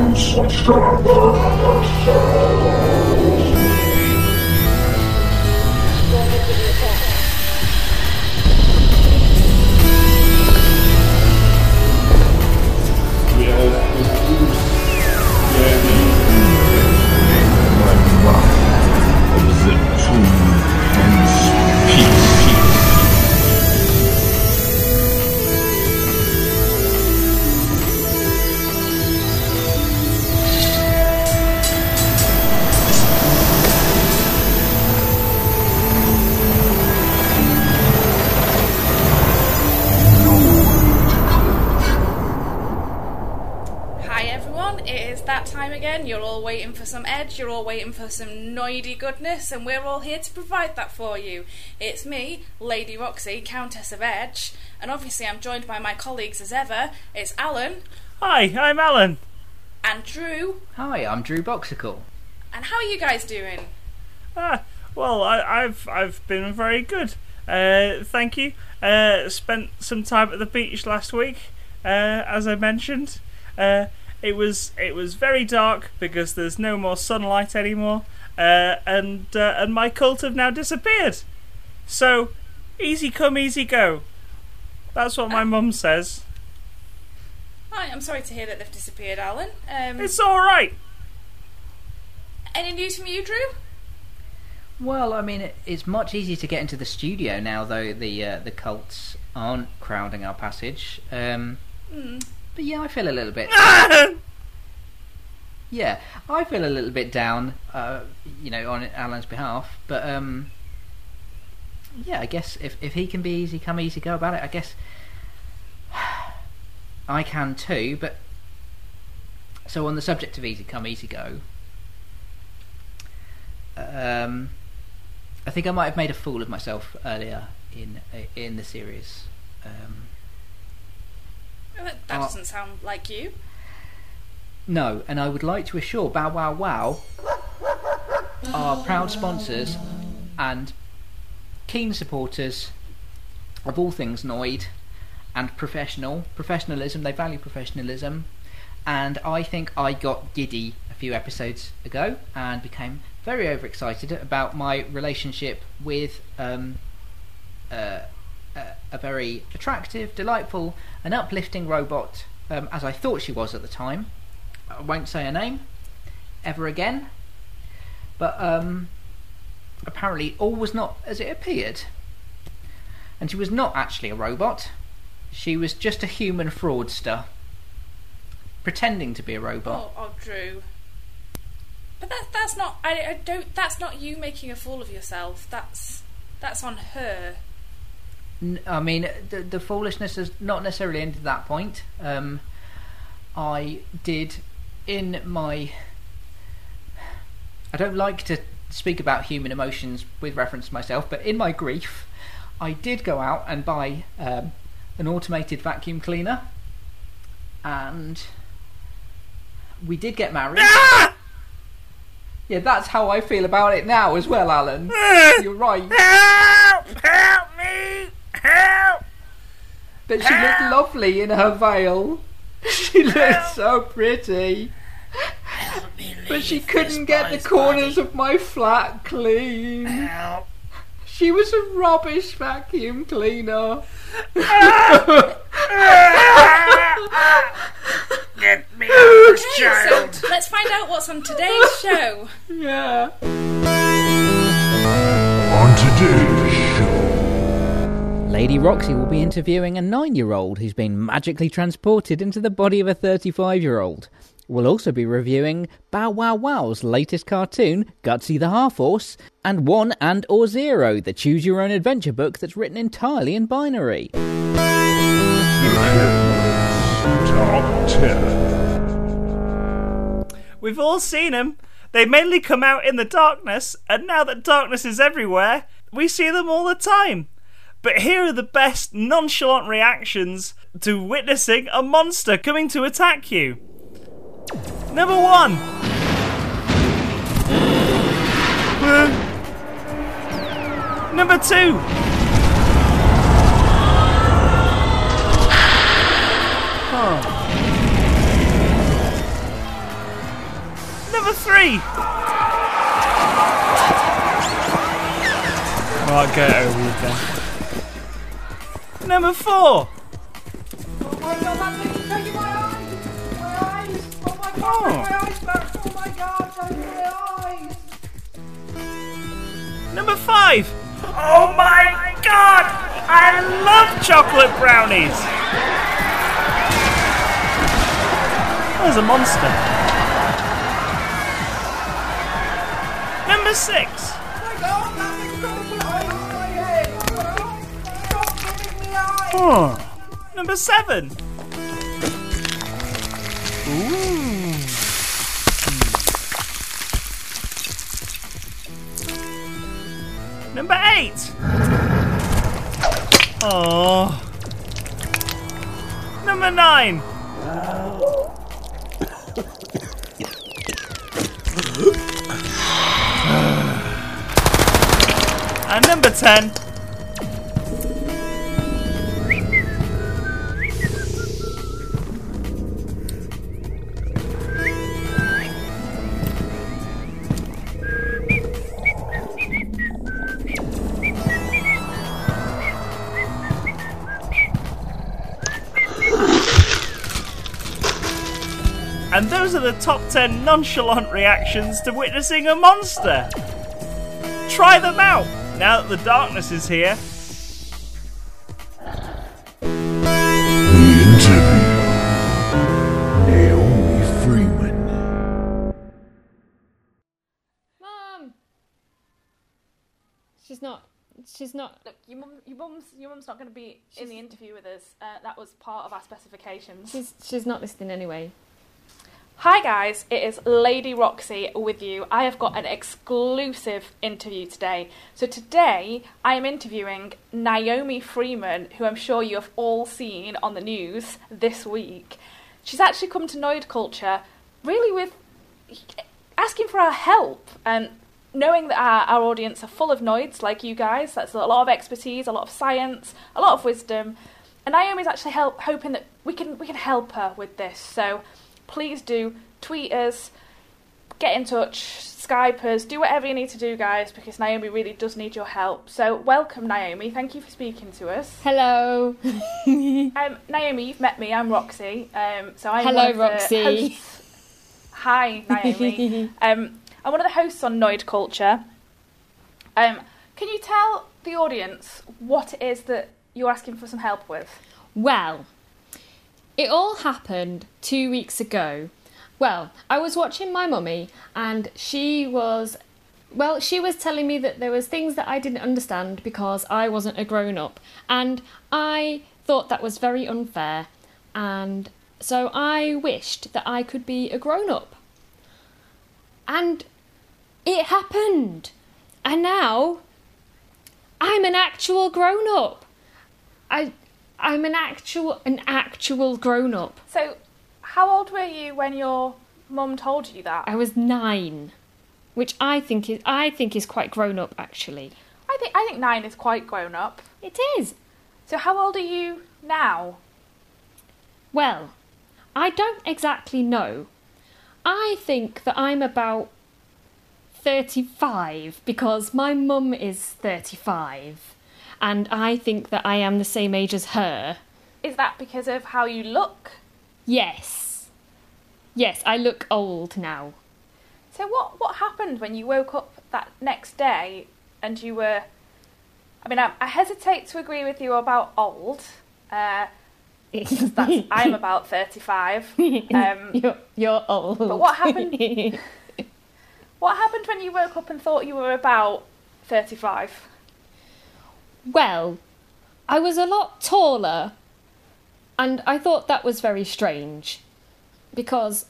Hi You're all waiting for some edge, you're all waiting for some noidy goodness, and we're all here to provide that for you. It's me, Lady Roxy, Countess of Edge, and obviously I'm joined by my colleagues as ever. It's Alan Hi, I'm Alan. and Drew. Hi, I'm Drew Boxical. And how are you guys doing? Ah, well, I, I've I've been very good. Uh, thank you. Uh, spent some time at the beach last week, uh, as I mentioned. Uh, it was it was very dark because there's no more sunlight anymore, uh, and uh, and my cult have now disappeared. So, easy come, easy go. That's what my mum says. Hi, I'm sorry to hear that they've disappeared, Alan. Um, It's all right. any news from you, Drew? Well, I mean, it's much easier to get into the studio now, though the uh, the cults aren't crowding our passage. Um, But yeah, I feel a little bit. yeah, I feel a little bit down, uh, you know, on Alan's behalf. But um, yeah, I guess if if he can be easy come, easy go about it, I guess I can too. But so on the subject of easy come, easy go. Um, I think I might have made a fool of myself earlier in in the series. Um, That, Uh, doesn't sound like you. no, and I would like to assure Bow Wow Wow, our proud sponsors and keen supporters of all things Noid and professional professionalism. They value professionalism, and I think I got giddy a few episodes ago and became very overexcited about my relationship with um, uh, a, very attractive, delightful, and uplifting robot, um, as I thought she was at the time. I won't say her name ever again, but um, apparently all was not as it appeared. And she was not actually a robot. She was just a human fraudster, pretending to be a robot. Oh, oh, Drew. But that, that's not. I, I don't. That's not you making a fool of yourself. That's that's on her. I mean, the, the foolishness has not necessarily ended at that point. Um, I did in my. I don't like to speak about human emotions with reference to myself, but in my grief, I did go out and buy um, an automated vacuum cleaner, and we did get married. Yeah, that's how I feel about it now as well, Alan. You're right. Help! Help me! Help! But she looked lovely in her veil. She looked so pretty. But she couldn't get the corners of my flat clean. Help! She was a rubbish vacuum cleaner. Get me out of this So child! let's find out what's on today's show. Yeah. On today's show, Lady Roxy will be interviewing a nine year old who's been magically transported into the body of a 35 year old. We'll also be reviewing Bow Wow Wow's latest cartoon, Gutsy the Half Horse, and One and or Zero, the choose your own adventure book that's written entirely in binary. top 10. We've all seen them. They mainly come out in the darkness, and now that darkness is everywhere, we see them all the time. But here are the best nonchalant reactions to witnessing a monster coming to attack you. Number one. Number two. Number three. Right, get over then. Number four. Oh my god, that thing's taking my eyes! My eyes! Oh my god, Oh. my eyes back! Oh my god, taking my eyes! Number five. Oh my god! I love chocolate brownies. There's a monster. Number six. Oh. Number seven. Number eight. Oh. Number nine. and number ten. Those are the top 10 nonchalant reactions to witnessing a monster. Try them out now that the darkness is here. The interview. Naomi Freeman. Mom! She's not. She's not. Look, your mum, your mum's, your mum's not going to be in the interview with us. Uh, that was part of our specifications. She's she's not listening anyway. Hi guys, it is Lady Roxy with you. I have got an exclusive interview today. So today I am interviewing Naomi Freeman, who I'm sure you have all seen on the news this week. She's actually come to Noid Culture really with asking for our help and knowing that our, our audience are full of noids like you guys. That's a lot of expertise, a lot of science, a lot of wisdom. And Naomi's actually help, hoping that we can we can help her with this. So please do tweet us, get in touch, Skype us, do whatever you need to do, guys, because Naomi really does need your help. So, welcome, Naomi. Thank you for speaking to us. Hello. Um, Naomi, you've met me. I'm Roxy. Um, so I'm Hello, one of the Roxy. hosts- Hi, Naomi. um, I'm one of the hosts on Noid Culture. Um, can you tell the audience what it is that you're asking for some help with? well, it all happened two weeks ago. Well, I was watching my mummy, and she was. Well, she was telling me that there was things that I didn't understand because I wasn't a grown up, and I thought that was very unfair, and so I wished that I could be a grown up. And it happened. And now I'm an actual grown up. I I'm an actual an actual grown up. So, how old were you when your mum told you that? I was 9, which I think is I think is quite grown up actually. I think I think nine is quite grown up. It is. So, how old are you now? Well, I don't exactly know. I think that I'm about 35 because my mum is 35 and I think that I am the same age as her. Is that because of how you look? Yes. Yes, I look old now. So, what what happened when you woke up that next day and you were? I mean, I, I hesitate to agree with you about old. Uh, that's, I'm about thirty-five. Um, you're, you're old. But what happened- what happened when you woke up and thought you were about thirty-five? Well, I was a lot taller, and I thought that was very strange because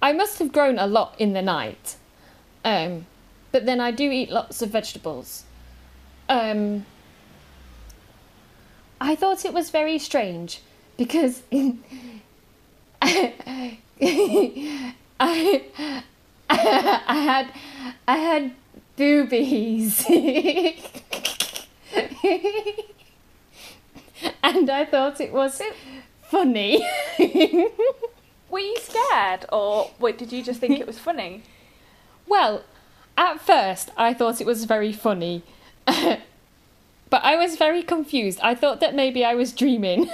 I must have grown a lot in the night. Um, but then I do eat lots of vegetables. Um, I thought it was very strange because I, I had I had boobies. and I thought it was funny. Were you scared, or wait, did you just think it was funny? Well, at first I thought it was very funny. but I was very confused. I thought that maybe I was dreaming.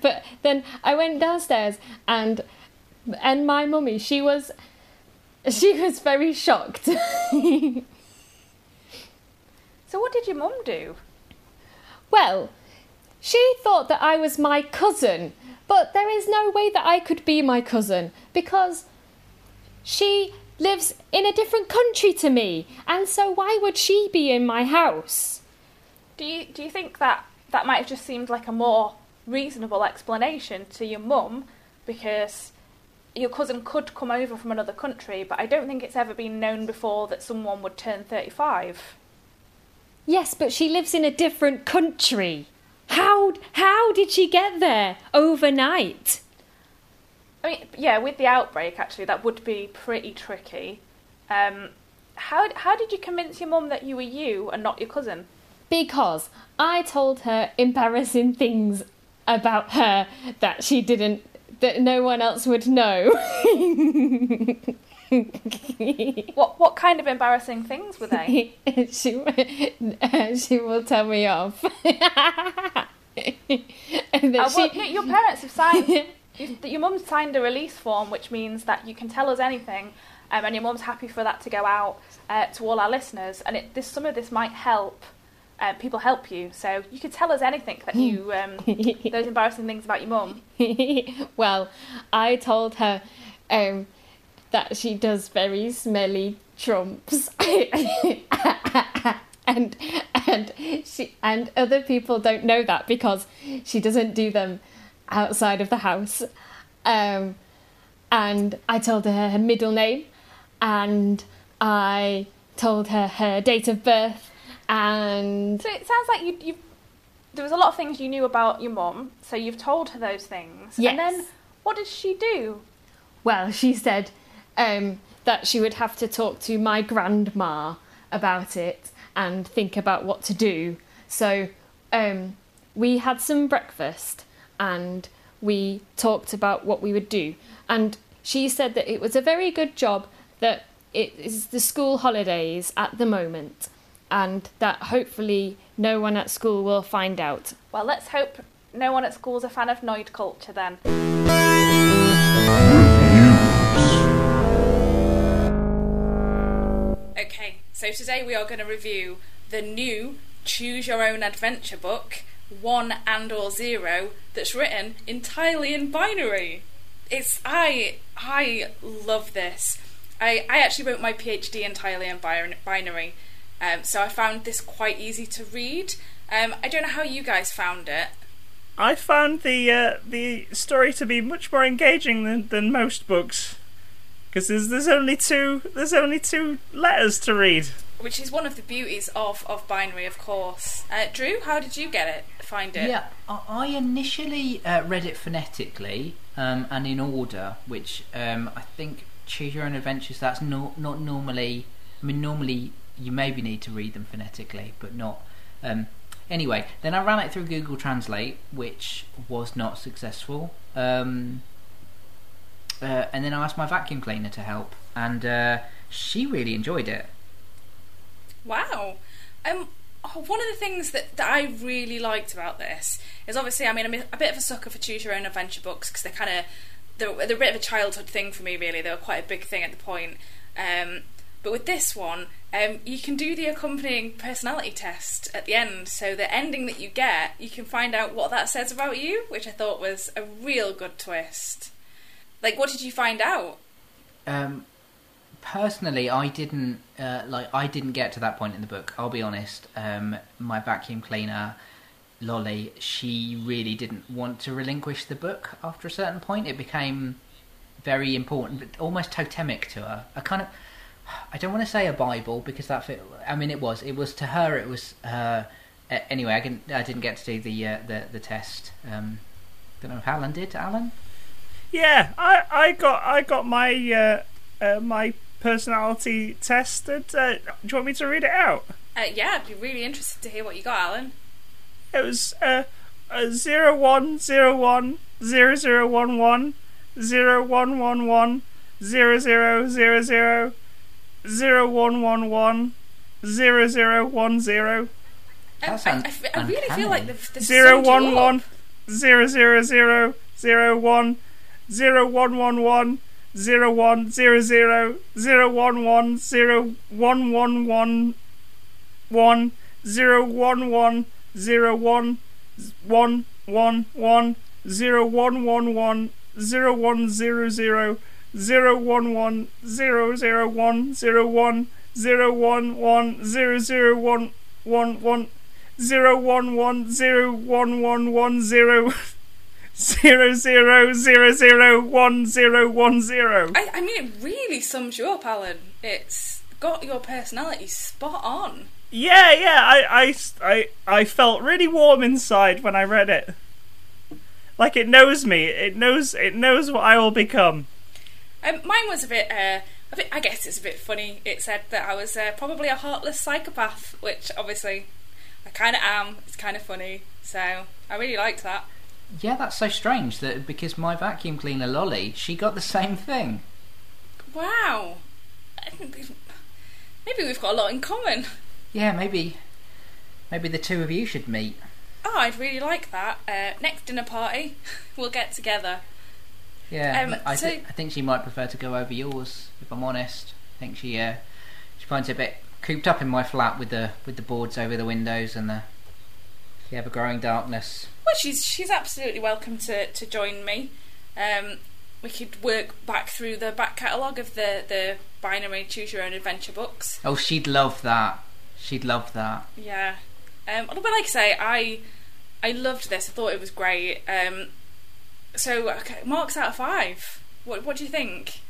but then I went downstairs and and my mummy, she was she was very shocked. So what did your mum do? Well, she thought that I was my cousin, but there is no way that I could be my cousin because she lives in a different country to me, and so why would she be in my house? Do you do you think that that might have just seemed like a more reasonable explanation to your mum because your cousin could come over from another country, but I don't think it's ever been known before that someone would turn 35. Yes, but she lives in a different country. How how did she get there overnight? I mean, yeah, with the outbreak, actually, that would be pretty tricky. Um, how how did you convince your mum that you were you and not your cousin? Because I told her embarrassing things about her that she didn't that no one else would know. What what kind of embarrassing things were they? she she will tell me off. and Uh, well, she- no, your parents have signed. you- your mum signed a release form, which means that you can tell us anything, um, and your mum's happy for that to go out uh, to all our listeners. And it, this some of this might help. Uh, people help you, so you could tell us anything that you um, those embarrassing things about your mum. well, I told her um, that she does very smelly trumps, and and she and other people don't know that because she doesn't do them outside of the house. Um, and I told her her middle name, and I told her her date of birth, and So it sounds like you you there was a lot of things you knew about your mom so you've told her those things. Yes. And then what did she do? Well, she said um, that she would have to talk to my grandma about it and think about what to do. So um, we had some breakfast and we talked about what we would do. And she said that it was a very good job that it is the school holidays at the moment and that hopefully no one at school will find out. Well, let's hope no one at school's a fan of Noid culture then. Okay, so today we are going to review the new Choose Your Own Adventure book, One and or Zero, that's written entirely in binary. It's I I love this. I, I actually wrote my PhD entirely in binary, um, so I found this quite easy to read. Um, I don't know how you guys found it. I found the uh, the story to be much more engaging than, than most books because there's there's only two there's only two letters to read. which is one of the beauties of, of binary, of course. Uh, Drew, how did you get it? Find it? Yeah, I I initially uh, read it phonetically um, and in order, which um, I think Choose Your Own Adventures. That's no, not normally. I mean, normally you maybe need to read them phonetically, but not. Um, anyway, then I ran it through Google Translate, which was not successful. Um, uh, and then I asked my vacuum cleaner to help, and uh, she really enjoyed it. Wow. Um, oh, one of the things that, that I really liked about this is obviously, I mean, I'm a bit of a sucker for choose your own adventure books because they're kind of they're, they're a bit of a childhood thing for me. Really, they were quite a big thing at the point. Um, but with this one, um, you can do the accompanying personality test at the end. So the ending that you get, you can find out what that says about you, which I thought was a real good twist. Like, what did you find out? Um, personally, I didn't uh, like. I didn't get to that point in the book. I'll be honest. Um, my vacuum cleaner, Lolly, she really didn't want to relinquish the book after a certain point. It became very important, almost totemic to her. A kind of. I don't want to say a Bible because that. Fit, I mean, it was. It was to her. It was. Uh, anyway, I didn't. I didn't get to do the uh, the the test. Um, don't know if Alan did. Alan. Yeah, I, I got I got my uh, uh, my personality tested. Uh, do you want me to read it out? Uh, yeah, I'd be really interested to hear what you got, Alan. It was uh, uh, zero one zero one zero zero one one zero one one one zero zero zero zero zero one one one zero zero one zero That I, I, sounds I, f- I really feel like uncanny. they've, they've zero summed you one up. one zero zero zero zero one zero one one one zero one zero zero zero one one zero one one one one zero one one zero one one one one zero one one one zero one zero zero zero one one zero zero one zero one zero one one zero zero one one one zero one one zero one one one zero zero zero zero zero one zero one zero. I, I mean, it really sums you up, Alan. It's got your personality spot on. Yeah, yeah. I, I, I, I felt really warm inside when I read it. Like it knows me. It knows. It knows what I will become. Um, mine was a bit, uh, a bit. I guess it's a bit funny. It said that I was uh, probably a heartless psychopath, which obviously I kind of am. It's kind of funny, so I really liked that. Yeah, that's so strange that because my vacuum cleaner Lolly, she got the same thing. Wow. I think we've- Maybe we've got a lot in common. Yeah, maybe, maybe the two of you should meet. Oh, I'd really like that. Uh, next dinner party, we'll get together. Yeah, Um, I, so- I think she might prefer to go over yours. If I'm honest, I think she uh, she finds it a bit cooped up in my flat with the with the boards over the windows and the the ever growing darkness. Well, she's she's absolutely welcome to, to join me. Um, we could work back through the back catalogue of the, the binary choose your own adventure books. Oh, she'd love that. She'd love that. Yeah. Um, but like I say, I I loved this. I thought it was great. Um, so okay, marks out of five. What what do you think?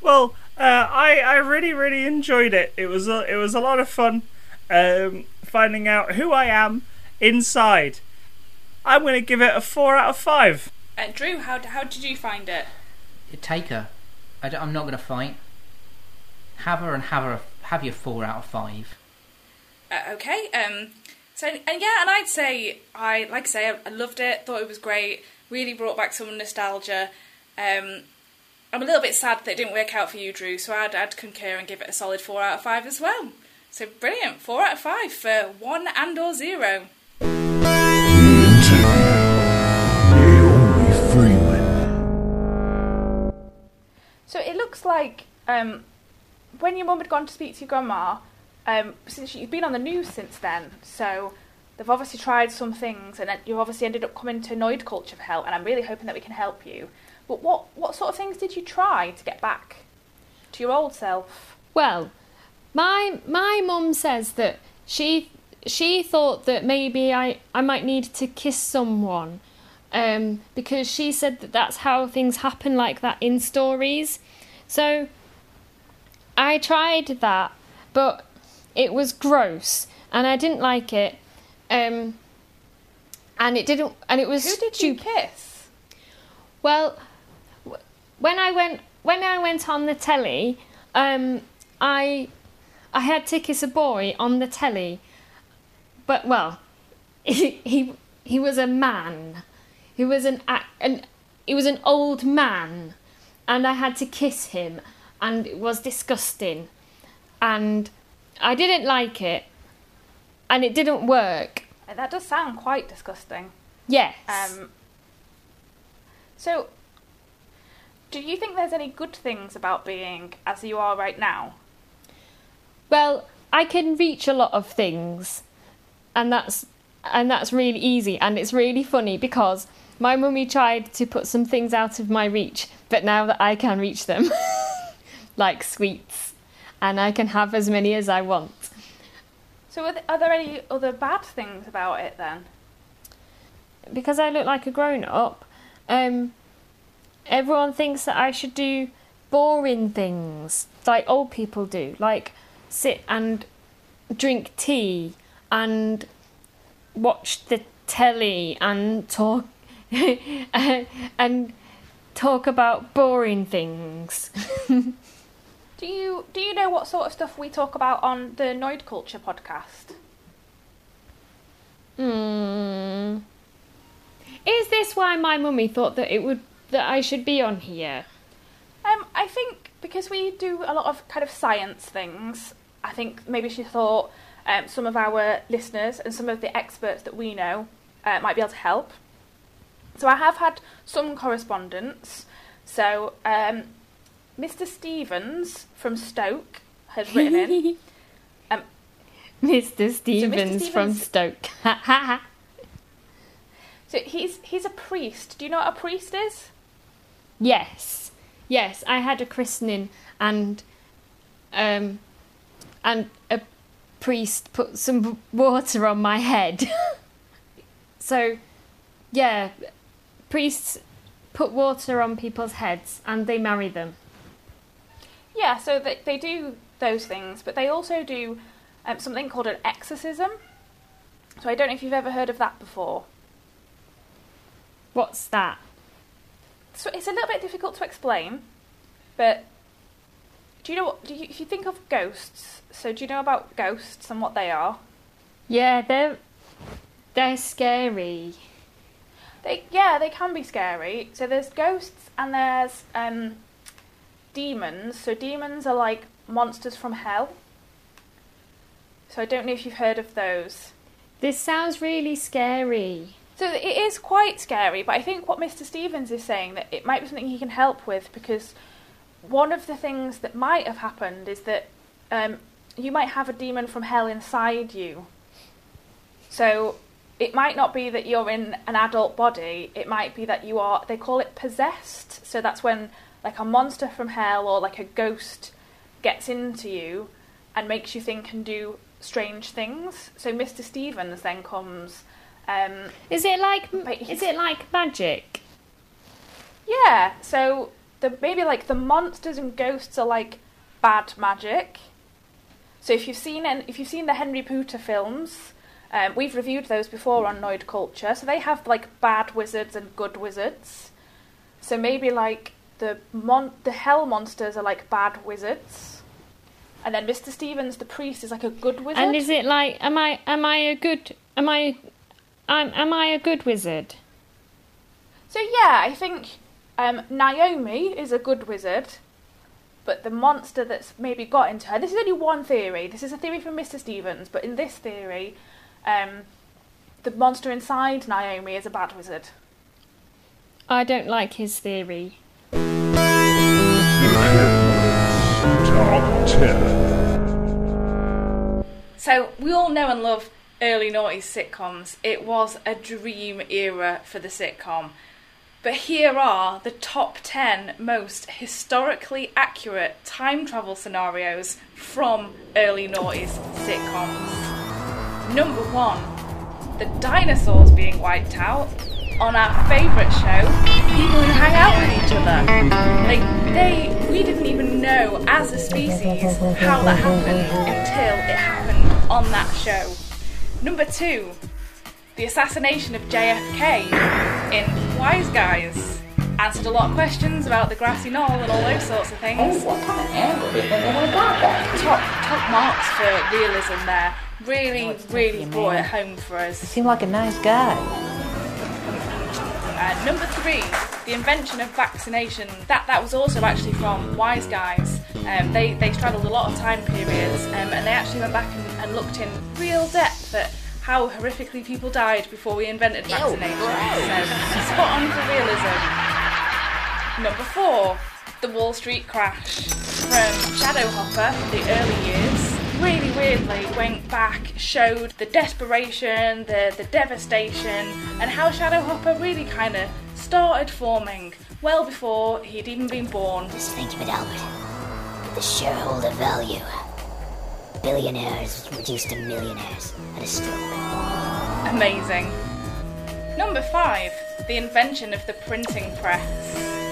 Well, uh, I I really really enjoyed it. It was a, it was a lot of fun um, finding out who I am inside. I'm going to give it a four out of five. Uh, Drew, how how did you find it? Take her. I am not going to fight. Have her and have her have your four out of five. Uh, okay. Um. So and yeah, and I'd say I like I say I, I loved it. Thought it was great. Really brought back some nostalgia. Um. I'm a little bit sad that it didn't work out for you, Drew. So I'd, I'd concur and give it a solid four out of five as well. So brilliant, four out of five for one and or zero. So it looks like um, when your mum had gone to speak to your grandma, um, since you've been on the news since then, so they've obviously tried some things, and you've obviously ended up coming to Noid Culture for help. And I'm really hoping that we can help you. But what what sort of things did you try to get back to your old self? Well, my my mum says that she she thought that maybe I, I might need to kiss someone um, because she said that that's how things happen like that in stories. So I tried that, but it was gross and I didn't like it. Um, and it didn't, and it was Who did you kiss? Well, when I went when I went on the telly, um, I I had to kiss a boy on the telly, but well, he he, he was a man. He was an an he was an old man, and I had to kiss him, and it was disgusting, and I didn't like it, and it didn't work. Uh, That does sound quite disgusting. Yes. Um, so, do you think there's any good things about being as you are right now? Well, I can reach a lot of things, and that's and that's really easy, and it's really funny because my mummy tried to put some things out of my reach, but now that I can reach them, like sweets, and I can have as many as I want. So, are, th- are there any other bad things about it then? because I look like a grown up, um, everyone thinks that I should do boring things like old people do, like sit and drink tea and watch the telly and talk and talk about boring things. Do you do you know what sort of stuff we talk about on the Noid Culture podcast? Hmm. Is this why my mummy thought that it would that I should be on here? Um, I think because we do a lot of kind of science things, I think maybe she thought um, some of our listeners and some of the experts that we know uh, might be able to help. So I have had some correspondence. So um, Mr. Stevens from Stoke has written in. Mr. Stevens from Stevens- Stoke. So he's he's a priest. Do you know what a priest is? yes, yes. I had a christening and um and a priest put some water on my head. so, yeah, priests put water on people's heads and they marry them. Yeah, so they, they do those things, but they also do um, something called an exorcism. So I don't know if you've ever heard of that before. What's that? So it's a little bit difficult to explain, but do you know what? Do you, if you think of ghosts, so do you know about ghosts and what they are? Yeah, they're they're scary. They yeah, they can be scary. So there's ghosts and there's um, demons. So demons are like monsters from hell. So I don't know if you've heard of those. This sounds really scary. So it is quite scary, but I think what Mr. Stevens is saying that it might be something he can help with because one of the things that might have happened is that um, you might have a demon from hell inside you. So it might not be that you're in an adult body, it might be that you are, they call it possessed. So that's when like a monster from hell or like a ghost gets into you and makes you think and do strange things. So Mr. Stevens then comes. Um, Is it like is it like magic? Yeah, so the maybe like the monsters and ghosts are like bad magic. So if you've seen an- if you've seen the Henry Pooter films, um, we've reviewed those before on Noid Culture. So they have like bad wizards and good wizards. So maybe like the mon- the hell monsters are like bad wizards, and then Mr. Stevens, the priest, is like a good wizard. And is it like am I am I a good am I I'm am I a good wizard? So yeah, I think um, Naomi is a good wizard, but the monster that's maybe got into her. This is only one theory. This is a theory from Mr. Stevens, but in this theory, um, the monster inside Naomi is a bad wizard. I don't like his theory. Top 10. So we all know and love early noughties sitcoms. It was a dream era for the sitcom. But here are the top 10 most historically accurate time travel scenarios from early noughties sitcoms. Number one, the dinosaurs being wiped out on our favourite show, people who hang out with each other. Like they, we didn't even know as a species how that happened until it happened on that show. Number two, the assassination of JFK in Wise Guys. Answered a lot of questions about the grassy knoll and all those sorts of things. Oh, what kind of angle did they that? Top top marks for realism there. Really, really brought it home for us. He seemed like a nice guy. Uh, number three, the invention of vaccination. That that was also actually from Wise Guys. Um, they they straddled a lot of time periods, um, and they actually went back and, and looked in real depth at how horrifically people died before we invented vaccination. So spot on for realism. Number four, the Wall Street crash from Shadowhopper, the early years. Really weirdly went back, showed the desperation, the, the devastation, and how Shadowhopper really kind of started forming well before he'd even been born. Just think of it, Albert. The shareholder value. Billionaires reduced to millionaires at a stroke. Amazing. Number five, the invention of the printing press.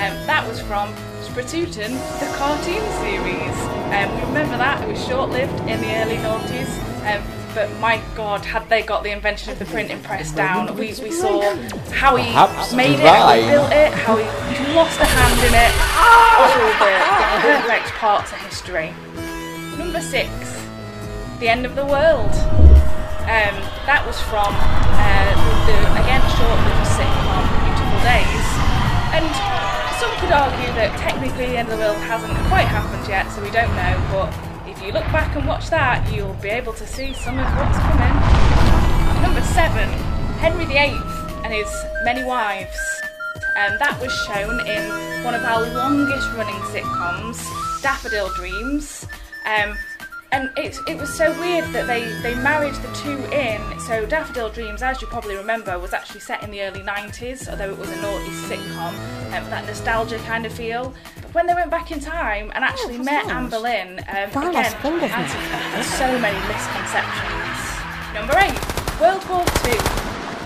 Um, that was from Spratooten, the cartoon series. Um, we remember that, it was short lived in the early noughties. Um, but my god, had they got the invention of the printing press down, we, we saw how he Perhaps made it, how he built it, how he lost a hand in it. All the, the perfect parts of history. Number six, the end of the world. Um, that was from uh, the, again short-lived sitcom Beautiful Days, and some could argue that technically the end of the world hasn't quite happened yet, so we don't know, but if you look back and watch that, you'll be able to see some of what's coming. Number seven, Henry VIII and his many wives. Um, that was shown in one of our longest running sitcoms, Daffodil Dreams. Um, and it, it was so weird that they, they married the two in. So Daffodil Dreams, as you probably remember, was actually set in the early 90s, although it was a naughty sitcom, um, that nostalgia kind of feel. But when they went back in time and actually met Anne Boleyn, um, again, that's fingers, answered had so many misconceptions. Number eight, World War II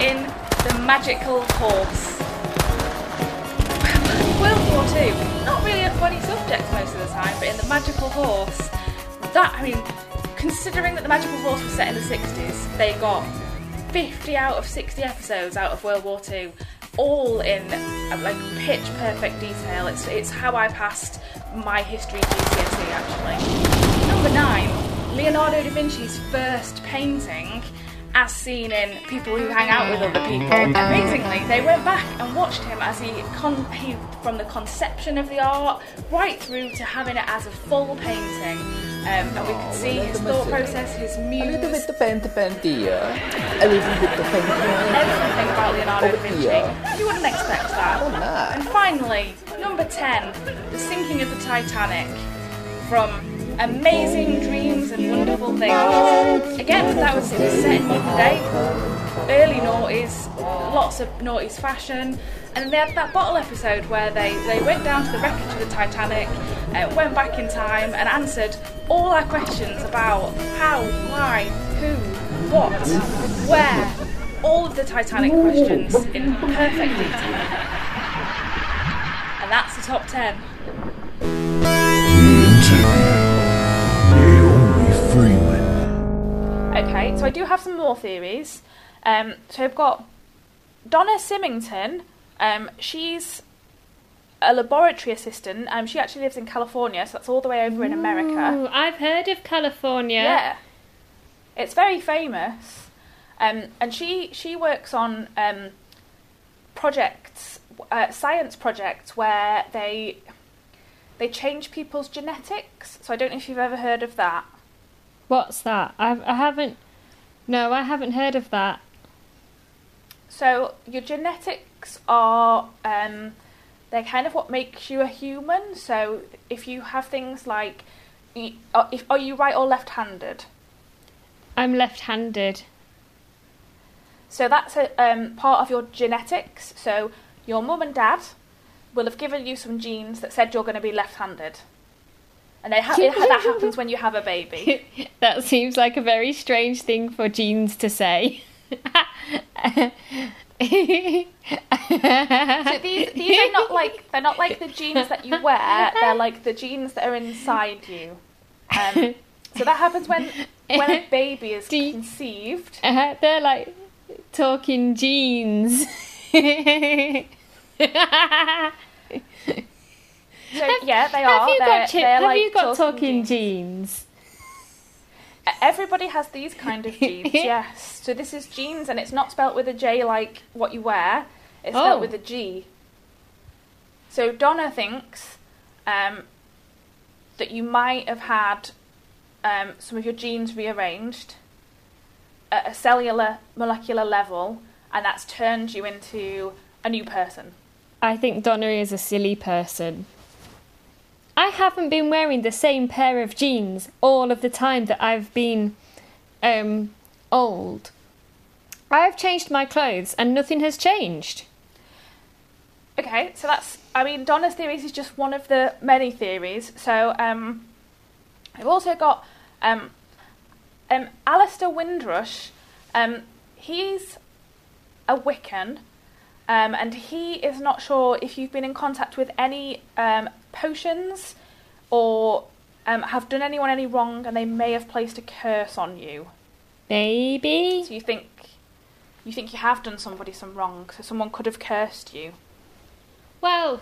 in The Magical Horse. World War II, not really a funny subject most of the time, but in The Magical Horse, that, I mean, considering that The Magical Horse was set in the 60s, they got 50 out of 60 episodes out of World War II, all in uh, like pitch perfect detail. It's, it's how I passed my history GCSE actually. Number nine, Leonardo da Vinci's first painting as seen in People Who Hang Out with Other People. Amazingly, they went back and watched him as he, con- he from the conception of the art right through to having it as a full painting. Um, and we could see his thought process, his muse, A the penta pentia. A little bit the penta. everything about Leonardo da Oh, Vinci. You wouldn't expect that. Oh. And finally, number 10, The Sinking of the Titanic from Amazing Dreams and Wonderful Things. Again, that was, it was set in modern day, early noughties, lots of noughties fashion. And they had that bottle episode where they, they went down to the wreckage of the Titanic, uh, went back in time and answered all our questions about how, why, who, what, where, all of the Titanic questions in perfect detail. And that's the top 10. Okay, so I do have some more theories. Um, so I've got Donna Symington. Um, she's a laboratory assistant. Um, she actually lives in California, so that's all the way over in America. Ooh, I've heard of California. Yeah, it's very famous. Um, and she she works on um, projects, uh, science projects where they they change people's genetics. So I don't know if you've ever heard of that. What's that? I've, I haven't. No, I haven't heard of that. So your genetics are um, they're kind of what makes you a human. So if you have things like, are- if are you right or left-handed? I'm left-handed. So that's a um, part of your genetics. So your mum and dad will have given you some genes that said you're going to be left-handed, and ha- it, that happens when you have a baby. that seems like a very strange thing for genes to say. So these these are not like they're not like the genes that you wear. They're like the genes that are inside you. Um, so that happens when when a baby is you- conceived. Uh, they're like talking genes. So yeah, they have are. you they're, got, chi- they're have like you got talking, genes. genes? Everybody has these kind of jeans. yes. So this is jeans, and it's not spelt with a J like what you wear. It's Oh. spelt with a G. So Donna thinks um, that you might have had um, some of your genes rearranged at a cellular molecular level, and that's turned you into a new person. I think Donna is a silly person. I haven't been wearing the same pair of jeans all of the time that I've been um, old. I've changed my clothes and nothing has changed. Okay, so that's. I mean, Donna's theories is just one of the many theories. So, um, I've also got um, um, Alistair Windrush. Um, he's a Wiccan, um, and he is not sure if you've been in contact with any um, potions or um, have done anyone any wrong, and they may have placed a curse on you. Maybe. So you think you think you have done somebody some wrong, so someone could have cursed you. Well,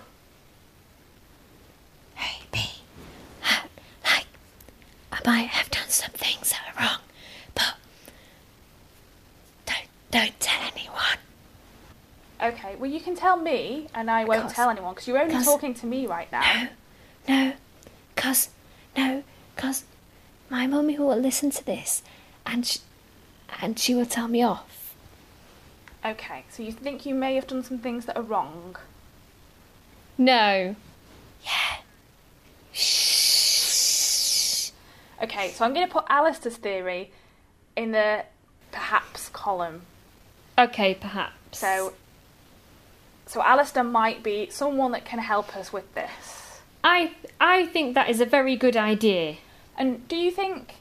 maybe. Like, I might have done some things that are wrong, but don't don't tell anyone. Okay, Well, you can tell me, and I won't tell anyone because you're only because- talking to me right now. No, cause, no, cause my mummy will listen to this, and sh- and she will tell me off. Okay, so you think you may have done some things that are wrong? No. Yeah. Shh. Okay, so I'm going to put Alistair's theory in the perhaps column. Okay, perhaps. So, so Alistair might be someone that can help us with this. I I think that is a very good idea. And do you think?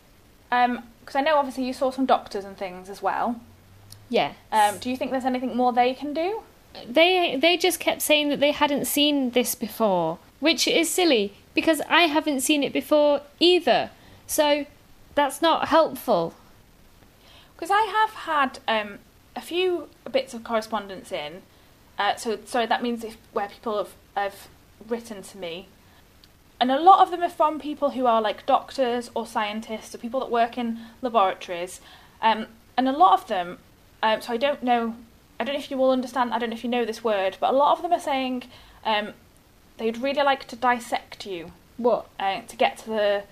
Because I know obviously you saw some doctors and things as well. Yeah. Um, do you think there's anything more they can do? They they just kept saying that they hadn't seen this before, which is silly because I haven't seen it before either. So that's not helpful. Because I have had um, a few bits of correspondence in. Uh, so sorry, that means if where people have, have written to me, and a lot of them are from people who are like doctors or scientists or people that work in laboratories, um, and a lot of them. Um, so I don't know. I don't know if you will understand. I don't know if you know this word, but a lot of them are saying um, they'd really like to dissect you. What? Uh, to get to the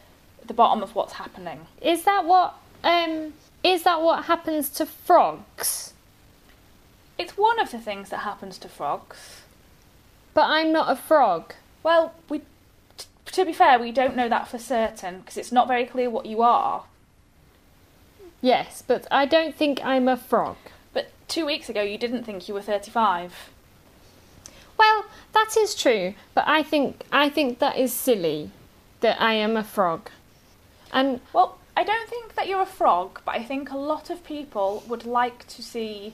the bottom of what's happening. Is that what um is that what happens to frogs? It's one of the things that happens to frogs. But I'm not a frog. Well, we t- to be fair, we don't know that for certain because it's not very clear what you are. Yes, but I don't think I'm a frog. But two weeks ago, you didn't think you were 35. Well, that is true, but I think I think that is silly that I am a frog. And Well, I don't think that you're a frog, but I think a lot of people would like to see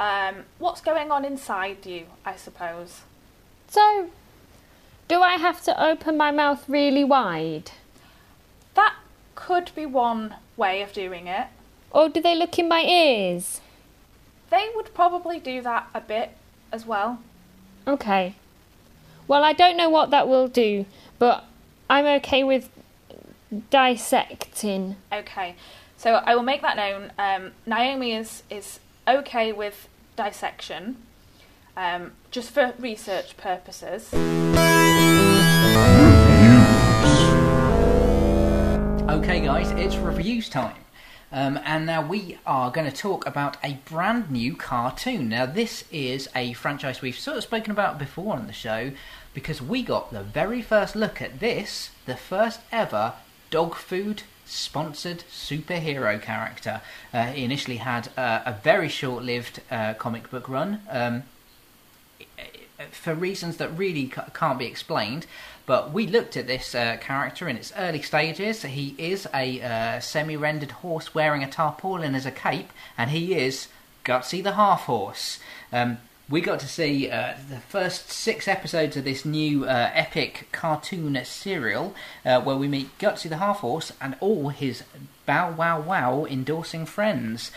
um, what's going on inside you, I suppose. so do I have to open my mouth really wide? That could be one way of doing it. Or do they look in my ears? They would probably do that a bit as well. Okay. Well, I don't know what that will do, but I'm okay with dissecting. Okay, so I will make that known. Um, Naomi is is okay with dissection, um, just for research purposes. Okay, guys, it's reviews time. Um, and now we are going to talk about a brand new cartoon. Now, this is a franchise we've sort of spoken about before on the show because we got the very first look at this, the first ever dog food sponsored superhero character. Uh, he initially had uh, a very short lived uh, comic book run. Um, for reasons that really can't be explained. But we looked at this uh, character in its early stages. He is a uh, semi rendered horse wearing a tarpaulin as a cape, and he is Gutsy the Half Horse. Um, we got to see uh, the first six episodes of this new uh, epic cartoon serial uh, where we meet Gutsy the Half Horse and all his bow wow wow endorsing friends.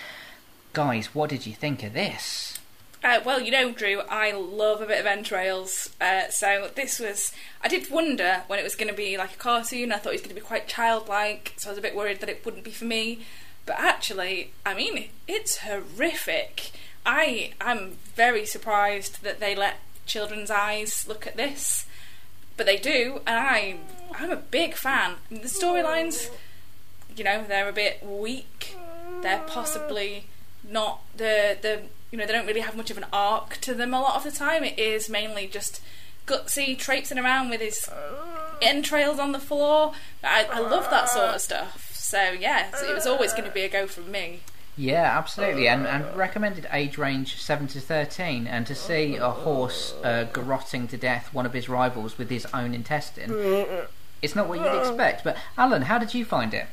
Guys, what did you think of this? Uh, well, you know, Drew, I love a bit of entrails. Uh, so this was. I did wonder when it was going to be like a cartoon. I thought it was going to be quite childlike, so I was a bit worried that it wouldn't be for me. But actually, I mean, it's horrific. I I'm very surprised that they let children's eyes look at this, but they do, and I I'm a big fan. The storylines, you know, they're a bit weak. They're possibly not the the you know they don't really have much of an arc to them a lot of the time. It is mainly just gutsy traipsing around with his entrails on the floor. I, I love that sort of stuff. So yeah, it was always going to be a go from me. Yeah, absolutely, and, and recommended age range seven to thirteen. And to see a horse uh, garrotting to death one of his rivals with his own intestine, it's not what you'd expect. But Alan, how did you find it?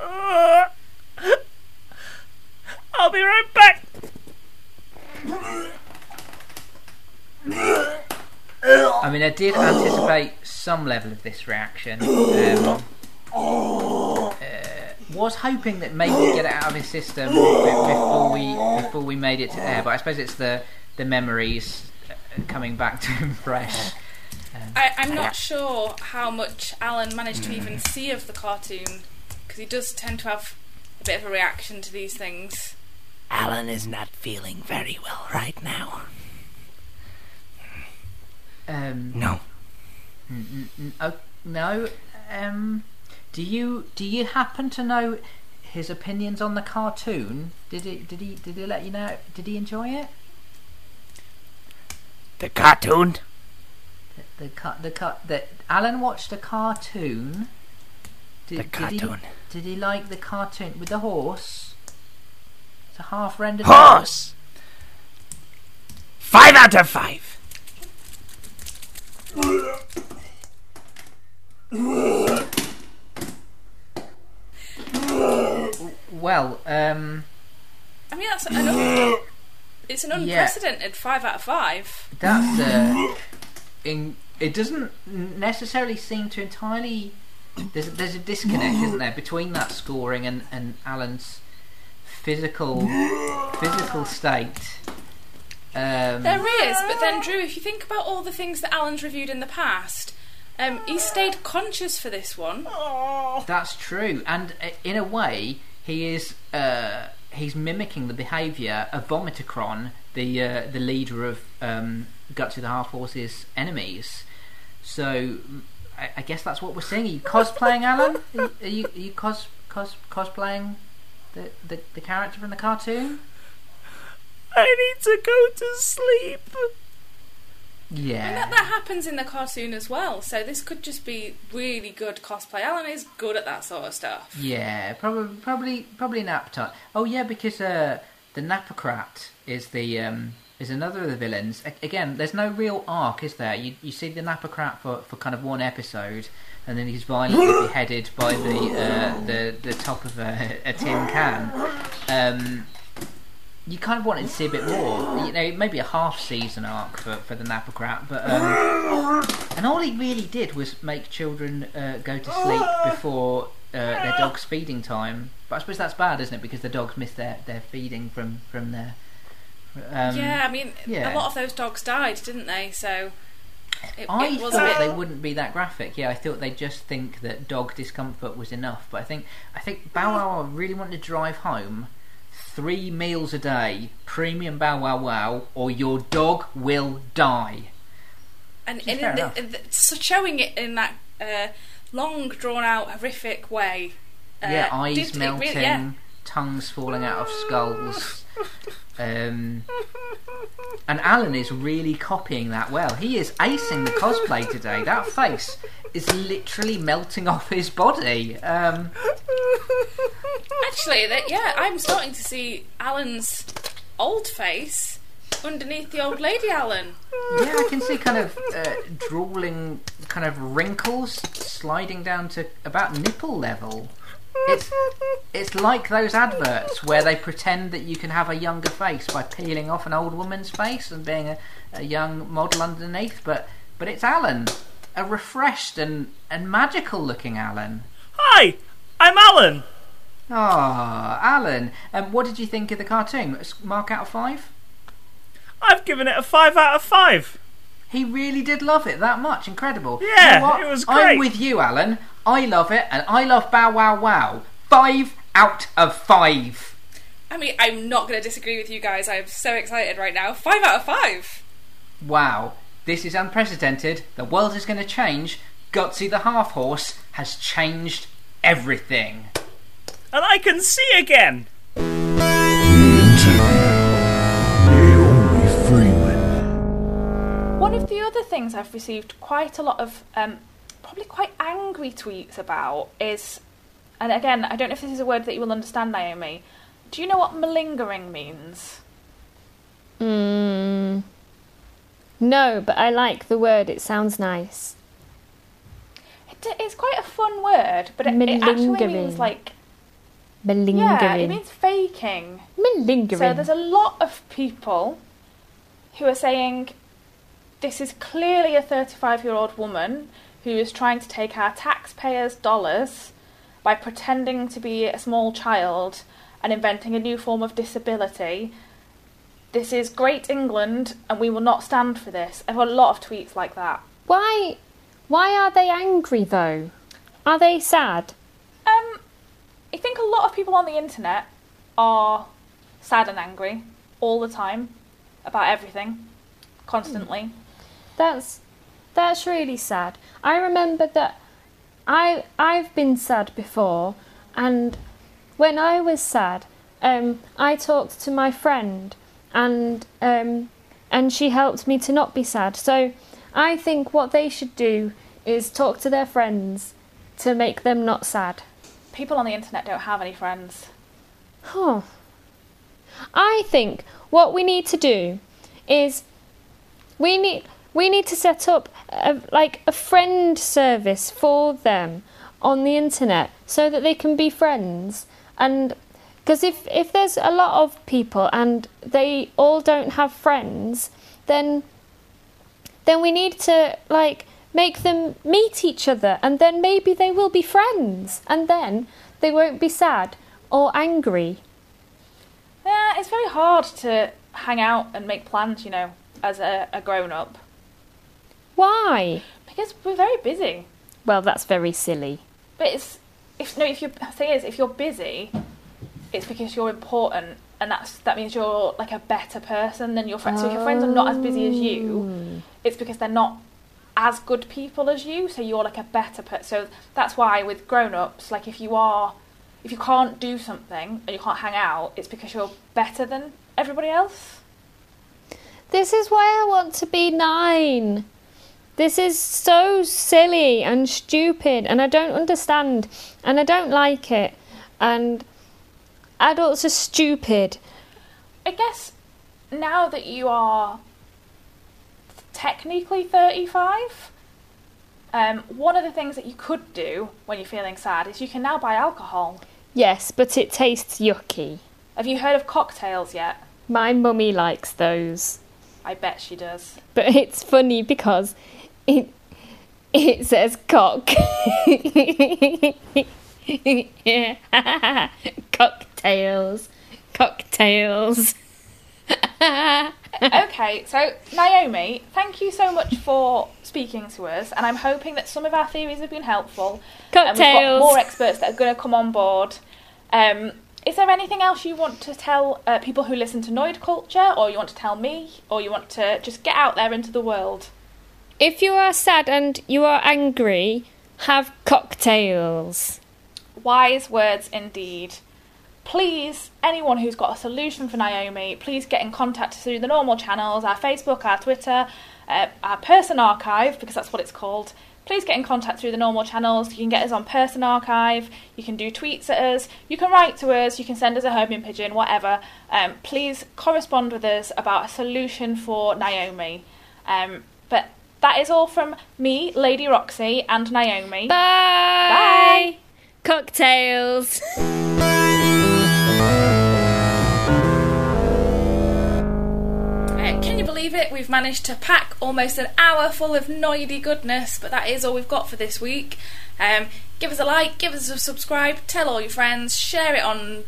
Uh, I'll be right back. I mean, I did anticipate some level of this reaction. Um, uh, was hoping that maybe he'd get it out of his system before we before we made it to air, but I suppose it's the the memories uh, coming back to him fresh. I, I'm not sure how much Alan managed to even see of the cartoon because he does tend to have a bit of a reaction to these things. Alan is not feeling very well right now. Um, No. n- n- n- oh, no. Um, do you do you happen to know his opinions on the cartoon? Did he did he did he let you know? Did he enjoy it? The cartoon? The cut the cut that Alan watched a cartoon. Did, The Did cartoon. he, did he like the cartoon with the horse? It's a half rendered Horse! Five out of five! Well, um, I mean, that's an un- it's an Yeah. unprecedented five out of five. that's uh, in. It doesn't necessarily seem to entirely. There's there's a disconnect, isn't there, between that scoring and and Alan's physical physical state. Um, There is, but then Drew, if you think about all the things that Alan's reviewed in the past, um, he stayed conscious for this one. That's true, and uh, in a way, he is uh, he's mimicking the behaviour of Vomiticron, the uh, the leader of um, Gutsy the Half Horse's enemies. So, I, I guess that's what we're seeing. Are you cosplaying, Alan? Are you are you, are you cos, cos cosplaying the, the the character from the cartoon? I need to go to sleep. And Yeah. that, that happens in the cartoon as well, so this could just be really good cosplay. Alan is good at that sort of stuff. Yeah, probably, probably, probably an appetite. Oh yeah, because uh, the Napocrat is the um, is another of the villains. A- again, there's no real arc, is there? You you see the Napocrat for, for kind of one episode, and then he's violently beheaded by the uh, the the top of a, a tin can. Um, you kind of wanted to see a bit more, you know, maybe a half season arc for, for the Napocrat, but um, and all he really did was make children uh, go to sleep before uh, their dog's feeding time. But I suppose that's bad, isn't it? Because the dogs miss their, their feeding from from their. Um, yeah, I mean, yeah. a lot of those dogs died, didn't they? So it, I it thought they wouldn't be that graphic. Yeah, I thought they'd just think that dog discomfort was enough. But I think I think Bow Wow really wanted to drive home three meals a day, premium Bow Wow Wow, or your dog will die. and, and in the, in the, so showing it in that uh, long, drawn out, horrific way. Uh, yeah, eyes did- melting, really- yeah. tongues falling out of skulls. Um, and Alan is really copying that well. He is acing the cosplay today. That face is literally melting off his body. Um, Actually, that, yeah, I'm starting to see Alan's old face underneath the old lady Alan. yeah, I can see kind of uh, drooling, kind of wrinkles sliding down to about nipple level. It's it's like those adverts where they pretend that you can have a younger face by peeling off an old woman's face and being a, a young model underneath, but but it's Alan, a refreshed and, and magical looking Alan. Hi, I'm Alan. Ah, Alan. Um, what did you think of the cartoon? Mark out of five. I've given it a five out of five. He really did love it that much. Incredible. Yeah, You know it was I'm with you, Alan. I love it, and I love Bow Wow Wow. Five out of five. I mean, I'm not going to disagree with you guys. I'm so excited right now. Five out of five. Wow, this is unprecedented. The world is going to change. Gutsy the half horse has changed everything. And I can see again. Naomi Freeman. One of the other things I've received quite a lot of, um, probably quite angry tweets about is, and again, I don't know if this is a word that you will understand, Naomi. Do you know what malingering means? Mm. No, but I like the word. It sounds nice. It, it's quite a fun word, but it, it actually means like Malingering. yeah, it means faking. Malingering. So there's a lot of people who are saying this is clearly a 35 year old woman who is trying to take our taxpayers' dollars by pretending to be a small child and inventing a new form of disability. This is great England and we will not stand for this. I've got a lot of tweets like that. Why? Why are they angry though? Are they sad? I think a lot of people on the internet are sad and angry all the time about everything, constantly. That's that's really sad. I remember that I I've been sad before, and when I was sad, um, I talked to my friend, and um, and she helped me to not be sad. So I think what they should do is talk to their friends to make them not sad. People on the internet don't have any friends. Huh. I think what we need to do is we need we need to set up a, like a friend service for them on the internet so that they can be friends and because if if there's a lot of people and they all don't have friends then then we need to like make them meet each other and then maybe they will be friends and then they won't be sad or angry Yeah, it's very hard to hang out and make plans, you know, as a, a grown up. why Because we're very busy. well that's very silly But it's if no, if you thing is, if you're busy, it's because you're important, and that's that means you're like a better person than your friends. So if your friends are not as busy as you, oh. it's because they're not as good people as you. So you're like a better person. So that's why with grown ups, like if you are, if you can't do something and you can't hang out, it's because you're better than everybody else. This is why I want to be nine. This is so silly and stupid, and I don't understand, and I don't like it. And adults are stupid. I guess now that you are technically 35, um, one of the things that you could do when you're feeling sad is you can now buy alcohol. Yes, but it tastes yucky. Have you heard of cocktails yet? My mummy likes those. I bet she does. But it's funny because it it says cock. Cocktails. Cocktails. Okay, so Naomi, thank you so much for speaking to us, and I'm hoping that some of our theories have been helpful. And we've got more experts that are going to come on board. Um, is there anything else you want to tell uh, people who listen to Noid Culture, or you want to tell me, or you want to just get out there into the world? If you are sad and you are angry, have cocktails. Wise words indeed. Please, anyone who's got a solution for Naomi, please get in contact through the normal channels our Facebook, our Twitter, uh, our Person Archive, because that's what it's called. Please get in contact through the normal channels. You can get us on Person Archive, you can do tweets at us, you can write to us, you can send us a homing pigeon, whatever. Um, please correspond with us about a solution for Naomi. Um, but that is all from me, Lady Roxy, and Naomi. Bye. Bye. Cocktails. it? We've managed to pack almost an hour full of noidy goodness, but that is all we've got for this week. Um, give us a like, give us a subscribe, tell all your friends, share it on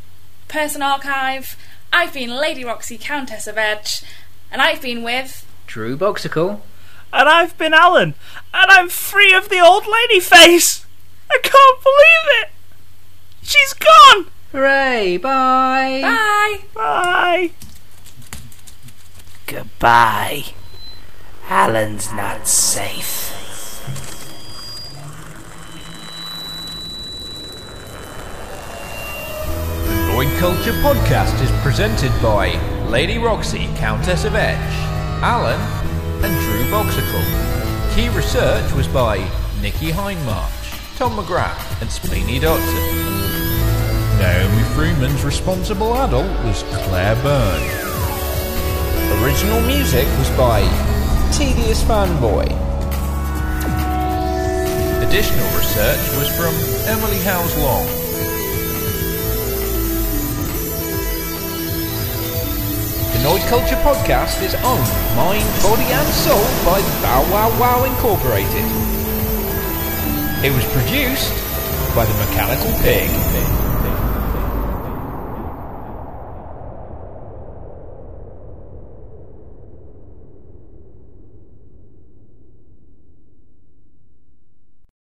Person Archive. I've been Lady Roxy, Countess of Edge, and I've been with. Drew Boxicle. And I've been Alan, and I'm free of the old lady face. I can't believe it. She's gone. Hooray! Bye. Bye! Bye. Goodbye. Alan's not safe. The Noid Culture Podcast is presented by Lady Roxy, Countess of Edge, Alan, and Drew Boxicle. Key research was by Nikki Hindmarch, Tom McGrath, and Spleeny Dotson. Naomi Freeman's responsible adult was Claire Byrne. Original music was by Tedious Fanboy. Additional research was from Emily Howes Long. The Noid Culture Podcast is owned, mind, body, and soul by Bow Wow Wow Incorporated. It was produced by the Mechanical Pig.